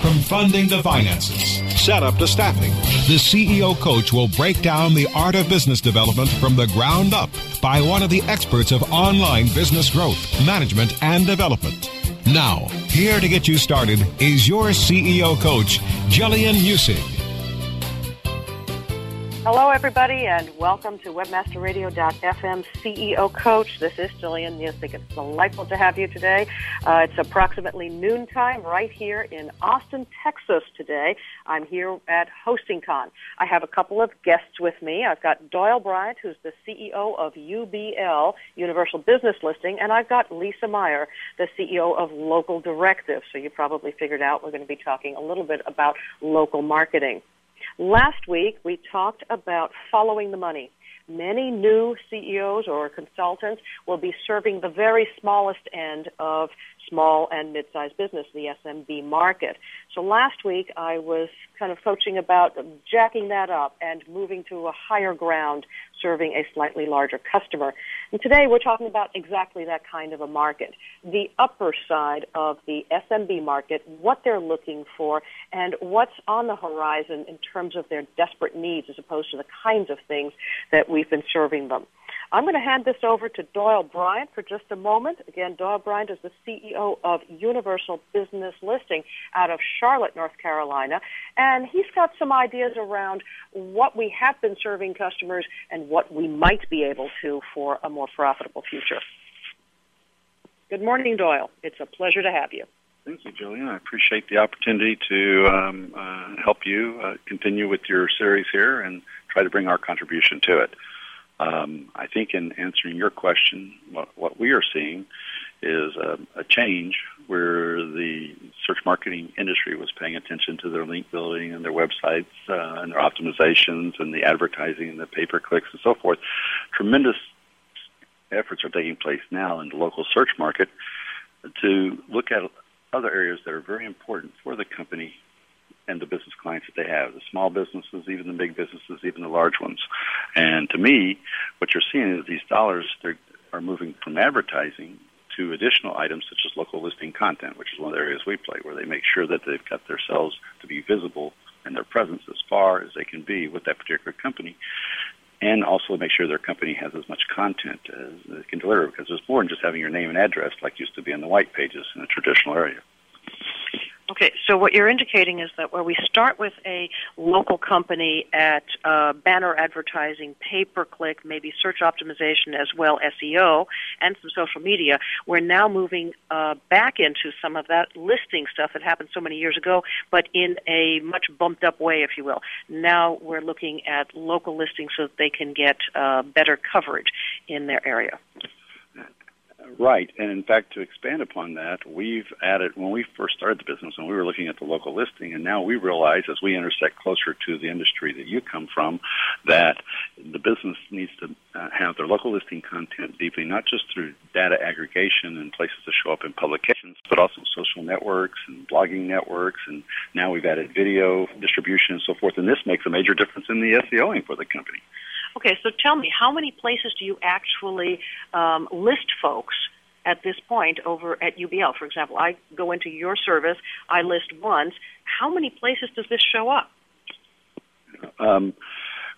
From funding to finances, setup to staffing, the CEO coach will break down the art of business development from the ground up by one of the experts of online business growth, management, and development. Now, here to get you started is your CEO coach, Jillian Muessig. Hello, everybody, and welcome to WebmasterRadio.fm CEO Coach. This is Jillian Muessig. It's delightful to have you today. Uh, it's approximately noontime right here in Austin, Texas today. I'm here at HostingCon. I have a couple of guests with me. I've got Doyal Bryant, who's the CEO of UBL, Universal Business Listing, and I've got Lisa Maier, the CEO of Local Directive. So you probably figured out we're going to be talking a little bit about local marketing. Last week, we talked about following the money. Many new CEOs or consultants will be serving the very smallest end of small and mid-sized business, the SMB market. So last week I was kind of coaching about jacking that up and moving to a higher ground, serving a slightly larger customer. And today we're talking about exactly that kind of a market. The upper side of the SMB market, what they're looking for, and what's on the horizon in terms of their desperate needs as opposed to the kinds of things that we've been serving them. I'm going to hand this over to Doyal Bryant for just a moment. Again, Doyal Bryant is the CEO of Universal Business Listing out of Charlotte, North Carolina, and he's got some ideas around what we have been serving customers and what we might be able to for a more profitable future. Good morning, Doyal. It's a pleasure to have you. Thank you, Jillian. I appreciate the opportunity to um, uh, help you uh, continue with your series here and try to bring our contribution to it. Um, I think in answering your question, what, what we are seeing is a, a, change where the search marketing industry was paying attention to their link building and their websites uh, and their optimizations and the advertising and the pay per clicks and so forth. Tremendous efforts are taking place now in the local search market to look at other areas that are very important for the company and the business clients that they have, the small businesses, even the big businesses, even the large ones. And to me, what you're seeing is these dollars are moving from advertising to additional items such as local listing content, which is one of the areas we play, where they make sure that they've got themselves to be visible and their presence as far as they can be with that particular company, and also make sure their company has as much content as they can deliver, because it's more than just having your name and address like used to be in the white pages in a traditional area. Okay, so what you're indicating is that where we start with a local company at uh, banner advertising, pay per click, maybe search optimization as well, SEO, and some social media, we're now moving uh, back into some of that listing stuff that happened so many years ago, but in a much bumped up way, if you will. Now we're looking at local listings so that they can get uh, better coverage in their area. Right, and in fact, to expand upon that, we've added when we first started the business, and we were looking at the local listing, and now we realize as we intersect closer to the industry that you come from, that the business needs to uh, have their local listing content deeply, not just through data aggregation and places to show up in publications, but also social networks and blogging networks, and now we've added video distribution and so forth, and this makes a major difference in the SEOing for the company. Okay, so tell me, how many places do you actually um, list folks at this point over at UBL? For example, I go into your service, I list once. How many places does this show up? Um,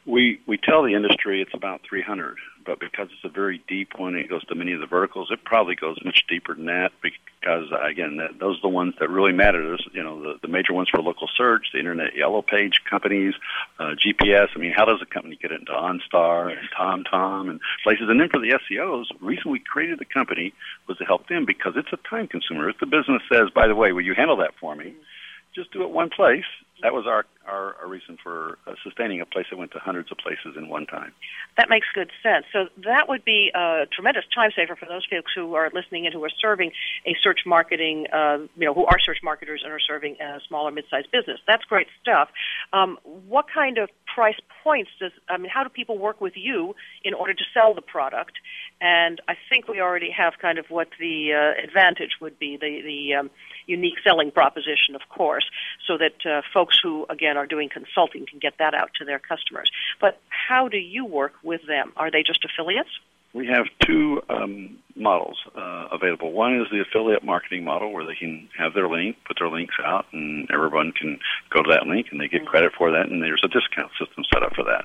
we we tell the industry it's about 300 but because it's a very deep one, it goes to many of the verticals. It probably goes much deeper than that because, again, that, those are the ones that really matter. There's, you know, the, the major ones for local search, the internet yellow page companies, uh, GPS. I mean, how does a company get into OnStar and TomTom and places? And then for the SEOs, the reason we created the company was to help them because it's a time consumer. If the business says, by the way, will you handle that for me? Just do it one place that was our, our, our reason for uh, sustaining a place that went to hundreds of places in one time. That makes good sense. So that would be a tremendous time saver for those folks who are listening and who are serving a search marketing, uh, you know, who are search marketers and are serving a small or mid-sized business. That's great stuff. Um, what kind of price points does, I mean, how do people work with you in order to sell the product? And I think we already have kind of what the uh, advantage would be, the, the um, unique selling proposition, of course, so that uh, folks who, again, are doing consulting can get that out to their customers. But how do you work with them? Are they just affiliates? We have two um, models uh, available. One is the affiliate marketing model where they can have their link, put their links out, and everyone can go to that link and they get credit for that, and there's a discount system set up for that.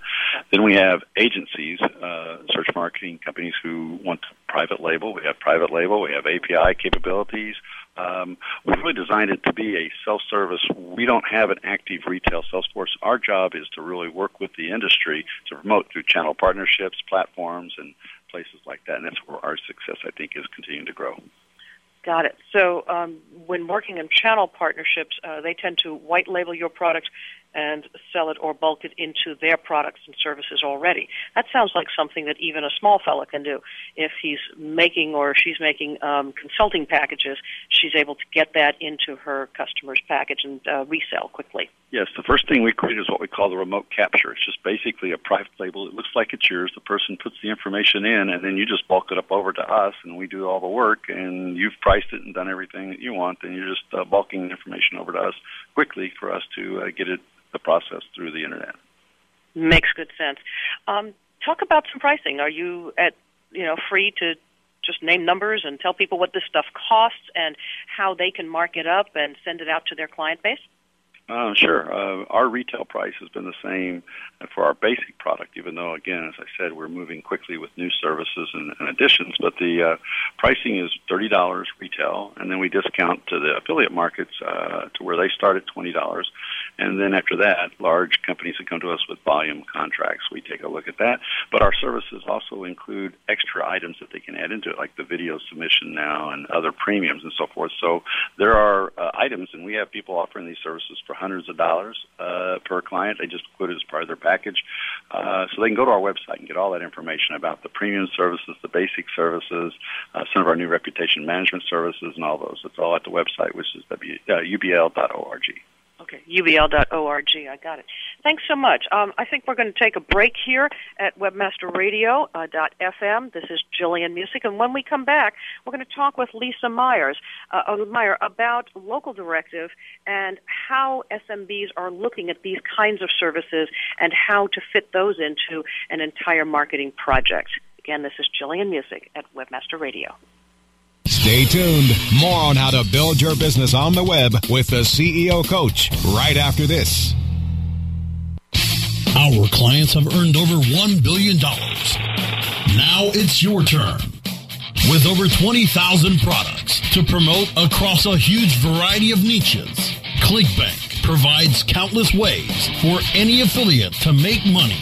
Then we have agencies, uh, search marketing companies who want private label. We have private label. We have API capabilities. Um, we've really designed it to be a self-service. We don't have an active retail sales force. Our job is to really work with the industry to promote through channel partnerships, platforms, and places like that. And that's where our success, I think, is continuing to grow. Got it. So um, when working in channel partnerships, uh, they tend to white label your product and sell it or bulk it into their products and services already. That sounds like something that even a small fella can do. If he's making or she's making um, consulting packages, she's able to get that into her customer's package and uh, resell quickly. Yes, the first thing we create is what we call the remote capture. It's just basically a private label. It looks like it's yours. The person puts the information in, and then you just bulk it up over to us, and we do all the work. And you've priced it and done everything that you want, and you're just uh, bulking the information over to us quickly for us to uh, get it the process through the internet. Makes good sense. Um, talk about some pricing. Are you at you know free to just name numbers and tell people what this stuff costs and how they can mark it up and send it out to their client base? Uh, sure. Uh, our retail price has been the same for our basic product, even though, again, as I said, we're moving quickly with new services and, and additions. But the uh, pricing is thirty dollars retail, and then we discount to the affiliate markets uh, to where they start at twenty dollars, and then after that, large companies that come to us with volume contracts, we take a look at that. But our services also include extra items that they can add into it, like the video submission now and other premiums and so forth. So there are uh, items, and we have people offering these services for hundreds of dollars uh, per client. They just include it as part of their package. Uh, so they can go to our website and get all that information about the premium services, the basic services, uh, some of our new reputation management services, and all those. It's all at the website, which is w, uh, ubl.org. Okay, ubl.org. I got it. Thanks so much. Um, I think we're going to take a break here at webmasterradio.fm. Uh, this is Jillian Muessig. and when we come back, we're going to talk with Lisa Myers, uh, uh, Maier about local directive and how SMBs are looking at these kinds of services and how to fit those into an entire marketing project. Again, this is Jillian Muessig at Webmaster Radio. Stay tuned. More on how to build your business on the web with the CEO Coach right after this. Our clients have earned over $1 billion. Now it's your turn. With over 20,000 products to promote across a huge variety of niches, ClickBank provides countless ways for any affiliate to make money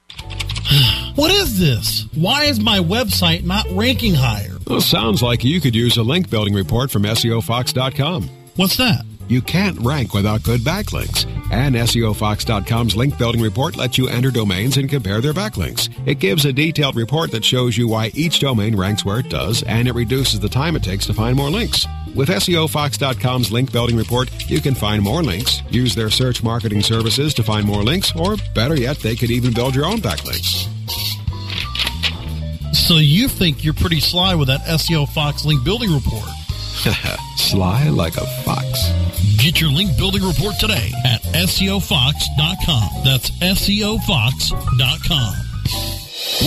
What is this? Why is my website not ranking higher? Well, sounds like you could use a link building report from SEOFox.com. What's that? You can't rank without good backlinks. And SEOFox.com's link building report lets you enter domains and compare their backlinks. It gives a detailed report that shows you why each domain ranks where it does, and it reduces the time it takes to find more links. With SEOFox.com's link building report, you can find more links, use their search marketing services to find more links, or better yet, they could even build your own backlinks. So you think you're pretty sly with that SEO Fox link building report? sly like a fox. Get your link building report today at SEOFox.com. That's SEOFox.com.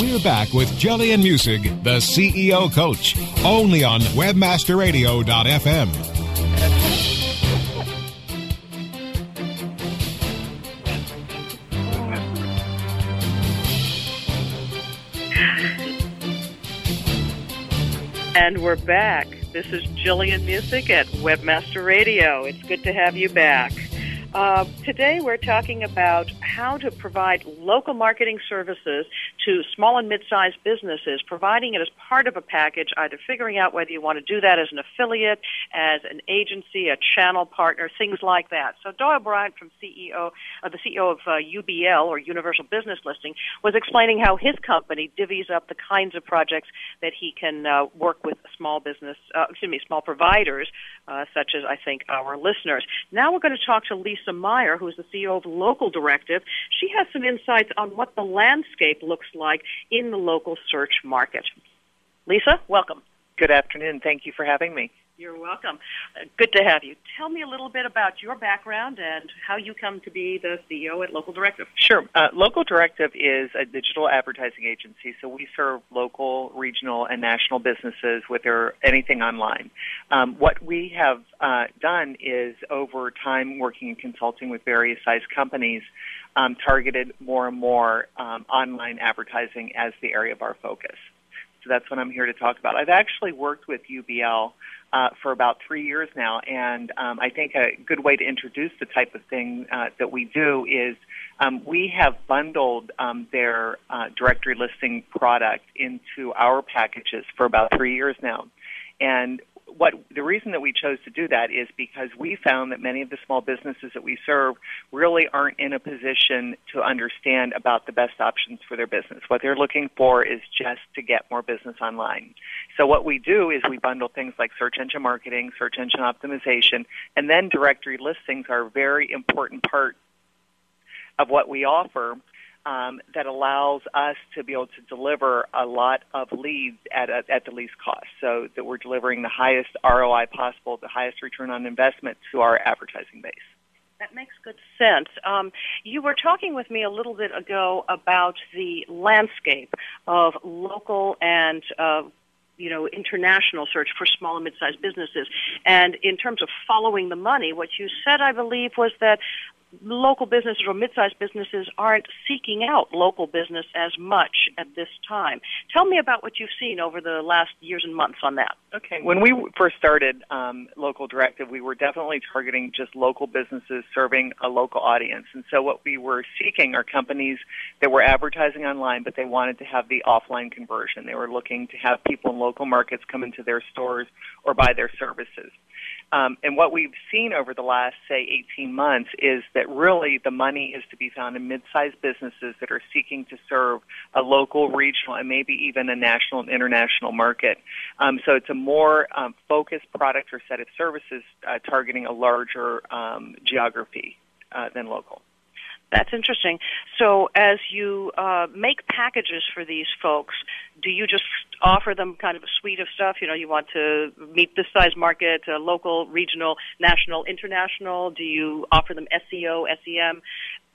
We're back with Jillian Muessig, the CEO coach, only on WebmasterRadio.fm. And we're back. This is Jillian Muessig at Webmaster Radio. It's good to have you back. Uh, today we're talking about how to provide local marketing services to small and mid-sized businesses, providing it as part of a package, either figuring out whether you want to do that as an affiliate, as an agency, a channel partner, things like that. So Doyal Bryant from CEO, uh, the CEO of uh, UBL or Universal Business Listing, was explaining how his company divvies up the kinds of projects that he can uh, work with small business, uh, excuse me, small providers, uh, such as I think our listeners. Now we're going to talk to Lisa Maier, who is the CEO of Local Directive. She has some insights on what the landscape looks like in the local search market. Lisa, welcome. Good afternoon. Thank you for having me. You're welcome. Uh, good to have you. Tell me a little bit about your background and how you come to be the CEO at Local Directive. Sure. Uh, local Directive is a digital advertising agency, so we serve local, regional, and national businesses with their anything online. Um, what we have uh, done is over time working and consulting with various size companies, um, targeted more and more um, online advertising as the area of our focus. So that's what I'm here to talk about. I've actually worked with UBL uh, for about three years now, and um, I think a good way to introduce the type of thing uh, that we do is um, we have bundled um, their uh, directory listing product into our packages for about three years now. And what the reason that we chose to do that is because we found that many of the small businesses that we serve really aren't in a position to understand about the best options for their business. What they're looking for is just to get more business online. So what we do is we bundle things like search engine marketing, search engine optimization, and then directory listings are a very important part of what we offer um, that allows us to be able to deliver a lot of leads at, a, at the least cost. So that we're delivering the highest ROI possible, the highest return on investment to our advertising base. That makes good sense. Um, you were talking with me a little bit ago about the landscape of local and uh, you know international search for small and mid-sized businesses and in terms of following the money what you said i believe was that local businesses or mid-sized businesses aren't seeking out local business as much at this time. Tell me about what you've seen over the last years and months on that. Okay. When we first started um, Local Directive, we were definitely targeting just local businesses serving a local audience. And so what we were seeking are companies that were advertising online, but they wanted to have the offline conversion. They were looking to have people in local markets come into their stores or buy their services. Um, and what we've seen over the last, say, 18 months is that really the money is to be found in mid-sized businesses that are seeking to serve a local, regional, and maybe even a national and international market. Um, so it's a more um, focused product or set of services uh, targeting a larger um, geography uh, than local. That's interesting. So, as you uh, make packages for these folks, do you just offer them kind of a suite of stuff? You know, you want to meet this size market, uh, local, regional, national, international. Do you offer them SEO, SEM?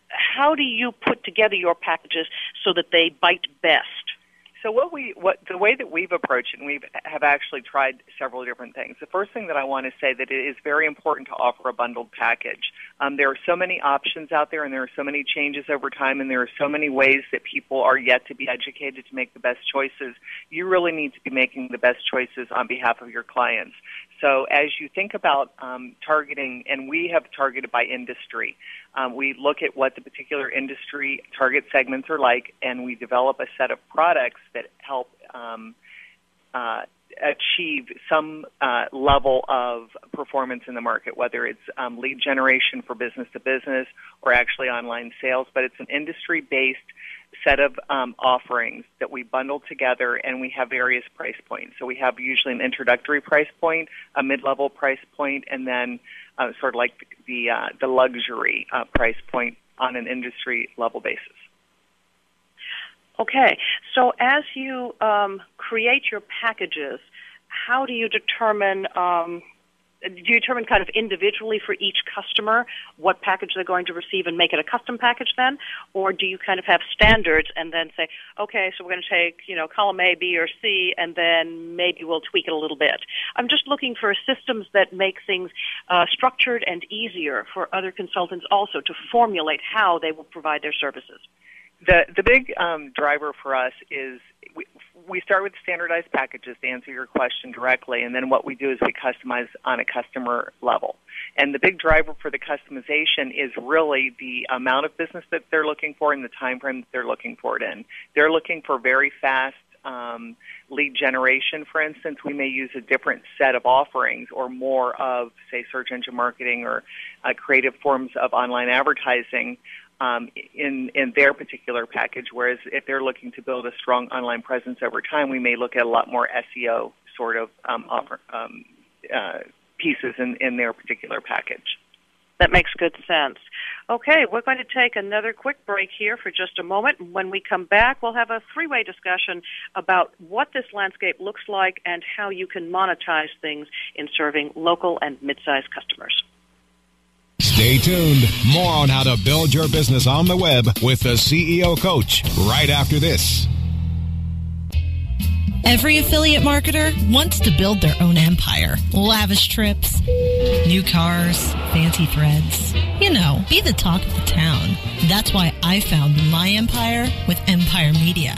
How do you put together your packages so that they bite best? So what we what the way that we've approached it, and we have actually tried several different things. The first thing that I want to say that it is very important to offer a bundled package. Um, there are so many options out there, and there are so many changes over time, and there are so many ways that people are yet to be educated to make the best choices. You really need to be making the best choices on behalf of your clients. So as you think about um, targeting, and we have targeted by industry, um, we look at what the particular industry target segments are like, and we develop a set of products that help um, uh, achieve some uh, level of performance in the market, whether it's um, lead generation for business to business or actually online sales. But it's an industry based set of um, offerings that we bundle together, and we have various price points. So we have usually an introductory price point, a mid-level price point, and then uh, sort of like the uh, the luxury uh, price point on an industry level basis. Okay, so as you um, create your packages, how do you determine um, determine kind of individually for each customer what package they're going to receive and make it a custom package then? Or do you kind of have standards and then say okay so we're going to take you know column a b or c and then maybe we'll tweak it a little bit. I'm just looking for systems that make things uh, structured and easier for other consultants also to formulate how they will provide their services. The the big um, driver for us is we start with standardized packages to answer your question directly, and then what we do is we customize on a customer level. And the big driver for the customization is really the amount of business that they're looking for and the time frame that they're looking for it in. They're looking for very fast um, lead generation, for instance, we may use a different set of offerings or more of, say, search engine marketing or uh, creative forms of online advertising um, in in their particular package. Whereas if they're looking to build a strong online presence over time, we may look at a lot more SEO sort of um, offer, um, uh, pieces in, in their particular package. That makes good sense. Okay, we're going to take another quick break here for just a moment. When we come back, we'll have a three way discussion about what this landscape looks like and how you can monetize things in serving local and mid sized customers. Stay tuned. More on how to build your business on the web with the CEO Coach right after this. Every affiliate marketer wants to build their own empire. Lavish trips, new cars, fancy threads. You know, be the talk of the town. That's why I found my empire with Empyre Media.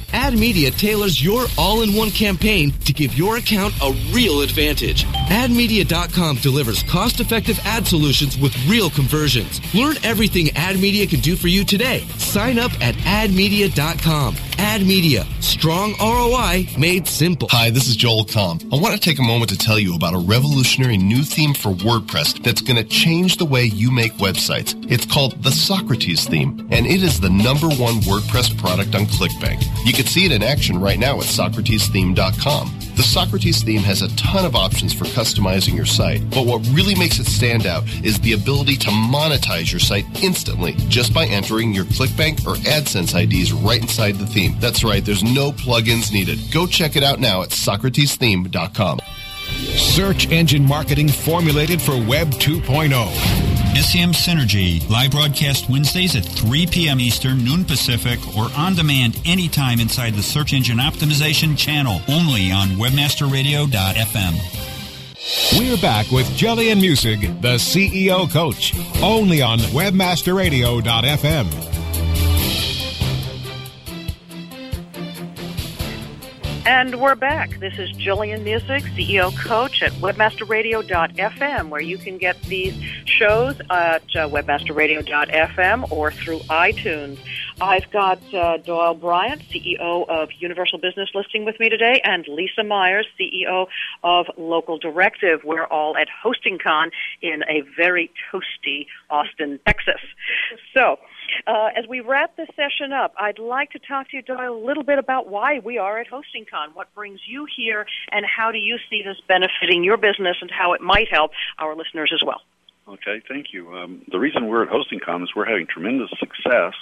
Ad Media tailors your all-in-one campaign to give your account a real advantage. AdMedia.com delivers cost-effective ad solutions with real conversions. Learn everything AdMedia can do for you today. Sign up at AdMedia.com. Ad Media, strong ROI made simple. Hi, this is Joel Comm. I want to take a moment to tell you about a revolutionary new theme for WordPress that's going to change the way you make websites. It's called the Socrates theme, and it is the number one WordPress product on ClickBank. You can see it in action right now at SocratesTheme.com. The Socrates theme has a ton of options for customizing your site, but what really makes it stand out is the ability to monetize your site instantly just by entering your ClickBank or AdSense IDs right inside the theme. That's right, there's no plugins needed. Go check it out now at SocratesTheme.com. Search engine marketing formulated for Web 2.0. SEM Synergy, live broadcast Wednesdays at 3 p.m. Eastern, noon Pacific, or on demand anytime inside the Search Engine Optimization channel, only on WebmasterRadio.fm. We're back with Jillian Muessig, the CEO Coach, only on WebmasterRadio.fm. And we're back. This is Jillian Muessig, CEO Coach at WebmasterRadio.fm, where you can get these shows at uh, WebmasterRadio.fm or through iTunes. I've got uh, Doyal Bryant, CEO of Universal Business Listing, with me today, and Lisa Myers, CEO of Local Directive. We're all at HostingCon in a very toasty Austin, Texas. So, uh, as we wrap this session up, I'd like to talk to you, Doyal, a little bit about why we are at HostingCon. What brings you here, and how do you see this benefiting your business, and how it might help our listeners as well? Okay, thank you. Um, the reason we're at HostingCon is we're having tremendous success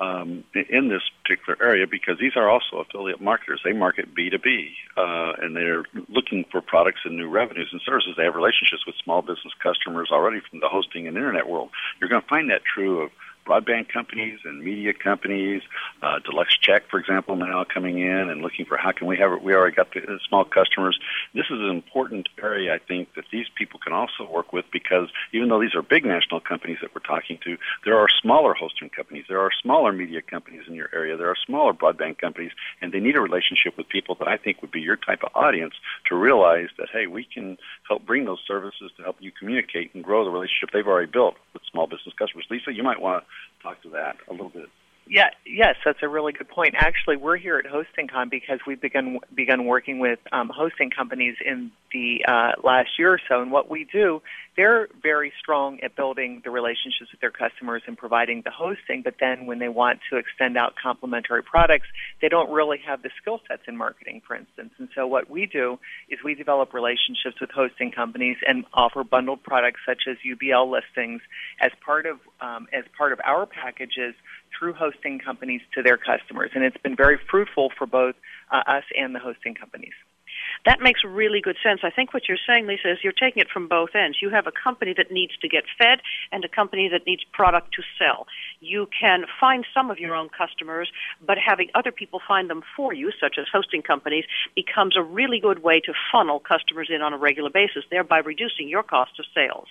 um, in this particular area because these are also affiliate marketers. They market B2B, uh, and they're looking for products and new revenues and services. They have relationships with small business customers already from the hosting and internet world. You're going to find that true of broadband companies and media companies, uh, Deluxe Check, for example, now coming in and looking for how can we have it. we already got the small customers. This is an important area, I think, that these people can also work with because even though these are big national companies that we're talking to, there are smaller hosting companies, there are smaller media companies in your area, there are smaller broadband companies, and they need a relationship with people that I think would be your type of audience to realize that hey, we can help bring those services to help you communicate and grow the relationship they've already built with small business customers. Lisa, you might want to talk to that a little bit. Yeah, yes, that's a really good point. Actually, we're here at HostingCon because we've begun begun working with um, hosting companies in the uh, last year or so. And what we do, they're very strong at building the relationships with their customers and providing the hosting. But then when they want to extend out complementary products, they don't really have the skill sets in marketing, for instance. And so what we do is we develop relationships with hosting companies and offer bundled products such as UBL listings as part of um, as part of our packages through hosting companies to their customers. And it's been very fruitful for both uh, us and the hosting companies. That makes really good sense. I think what you're saying, Lisa, is you're taking it from both ends. You have a company that needs to get fed and a company that needs product to sell. You can find some of your own customers, but having other people find them for you, such as hosting companies, becomes a really good way to funnel customers in on a regular basis, thereby reducing your cost of sales.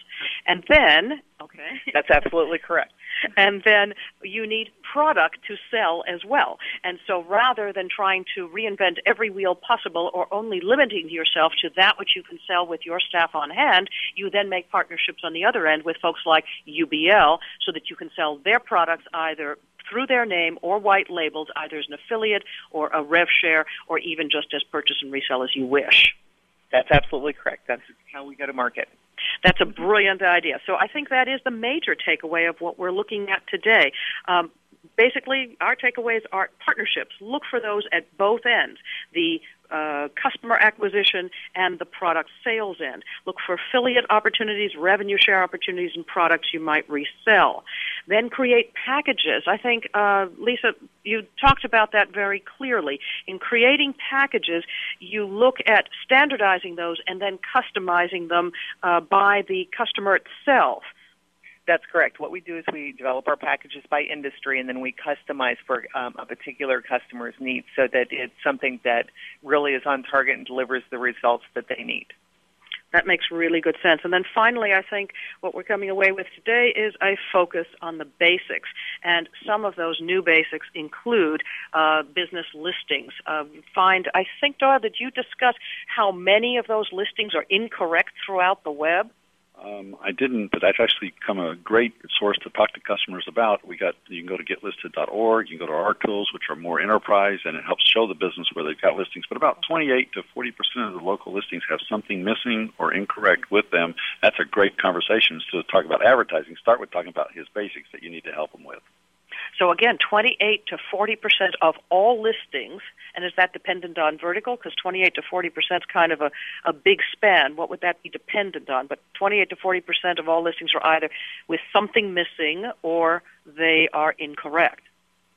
And then, okay. That's absolutely correct. And then you need product to sell as well. And so rather than trying to reinvent every wheel possible or only limiting yourself to that which you can sell with your staff on hand, you then make partnerships on the other end with folks like UBL so that you can sell their products either through their name or white labeled, either as an affiliate or a rev share or even just as purchase and resell as you wish. That's absolutely correct. That's how we go to market. That's a brilliant idea. So I think that is the major takeaway of what we're looking at today. Um, basically, our takeaways are partnerships. Look for those at both ends. The uh, customer acquisition and the product sales end. Look for affiliate opportunities, revenue share opportunities, and products you might resell. Then create packages. I think, uh, Lisa, you talked about that very clearly. In creating packages, you look at standardizing those and then customizing them uh, by the customer itself. That's correct. What we do is we develop our packages by industry, and then we customize for um, a particular customer's needs, so that it's something that really is on target and delivers the results that they need. That makes really good sense. And then finally, I think what we're coming away with today is a focus on the basics. And some of those new basics include uh, business listings. Uh, find, I think, Doyal, did you discuss how many of those listings are incorrect throughout the web? Um, I didn't, but that's actually become a great source to talk to customers about. We got you can go to getlisted.org, you can go to our tools, which are more enterprise, and it helps show the business where they've got listings. But about 28 to 40 percent of the local listings have something missing or incorrect with them. That's a great conversation to talk about advertising. Start with talking about his basics that you need to help them with. So again, 28 to 40 percent of all listings, and is that dependent on vertical? Because 28 to 40 percent is kind of a, a big span. What would that be dependent on? But 28 to 40 percent of all listings are either with something missing or they are incorrect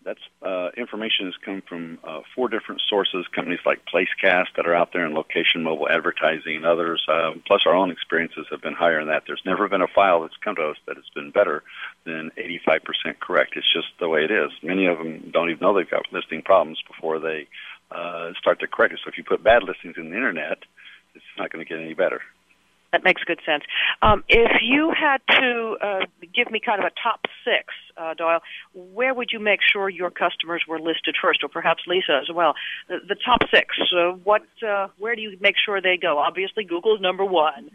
that's uh, information has come from uh, four different sources, companies like Placecast that are out there in location mobile advertising and others, um, plus our own experiences have been higher than that. There's never been a file that's come to us that has been better than 85% correct. It's just the way it is. Many of them don't even know they've got listing problems before they uh, start to correct it. So if you put bad listings in the internet, it's not going to get any better. That makes good sense. Um, if you had to uh, give me kind of a top six, uh, Doyal, where would you make sure your customers were listed first, or perhaps Lisa as well? The, the top six. Uh, what? Uh, where do you make sure they go? Obviously, Google's number one.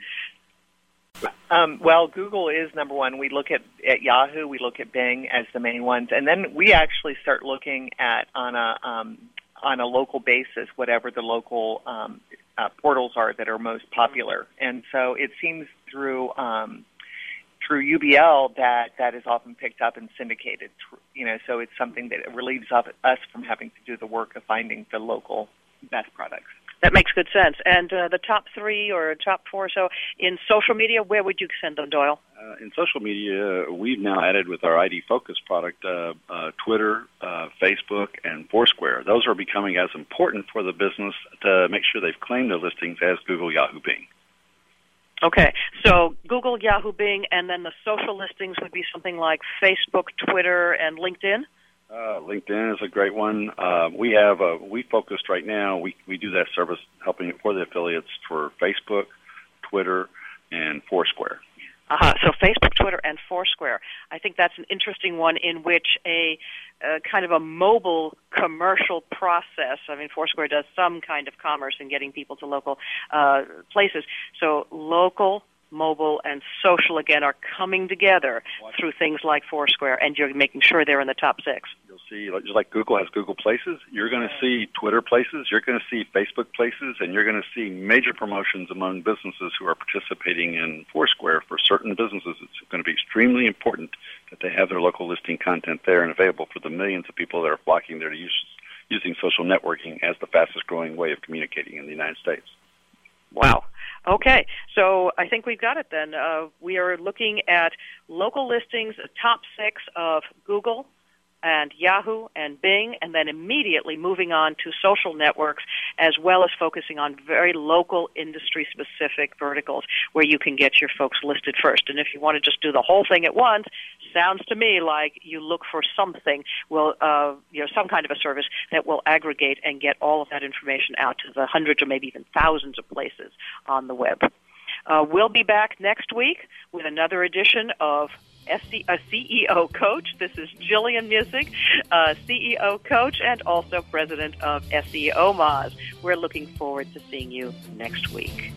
Um, well, Google is number one. We look at, at Yahoo, we look at Bing as the main ones, and then we actually start looking at on a um, on a local basis, whatever the local um, uh, portals are that are most popular. And so it seems through um, through UBL that that is often picked up and syndicated. You know, so it's something that relieves us from having to do the work of finding the local best products. That makes good sense. And uh, the top three or top four, so in social media, where would you send them, Doyal? Uh, in social media, we've now added with our ID Focus product uh, uh, Twitter, uh, Facebook, and Foursquare. Those are becoming as important for the business to make sure they've claimed their listings as Google, Yahoo, Bing. Okay, so Google, Yahoo, Bing, and then the social listings would be something like Facebook, Twitter, and LinkedIn. Uh, LinkedIn is a great one. Uh, we have a, we focused right now. We we do that service helping for the affiliates for Facebook, Twitter, and Foursquare. Uh-huh. So Facebook, Twitter, and Foursquare. I think that's an interesting one in which a, a kind of a mobile commercial process. I mean, Foursquare does some kind of commerce in getting people to local uh, places. So local mobile, and social again are coming together through things like Foursquare, and you're making sure they're in the top six. You'll see, just like Google has Google Places, you're going to see Twitter Places, you're going to see Facebook Places, and you're going to see major promotions among businesses who are participating in Foursquare. For certain businesses, it's going to be extremely important that they have their local listing content there and available for the millions of people that are flocking there to use using social networking as the fastest growing way of communicating in the United States. Wow. Okay, so I think we've got it then. Uh, we are looking at local listings, top six of Google, and Yahoo and Bing, and then immediately moving on to social networks, as well as focusing on very local industry specific verticals where you can get your folks listed first. And if you want to just do the whole thing at once, sounds to me like you look for something, will uh, you know, some kind of a service that will aggregate and get all of that information out to the hundreds or maybe even thousands of places on the web. Uh, we'll be back next week with another edition of A CEO coach. This is Jillian uh, CEO coach and also president of SEO Moz. We're looking forward to seeing you next week.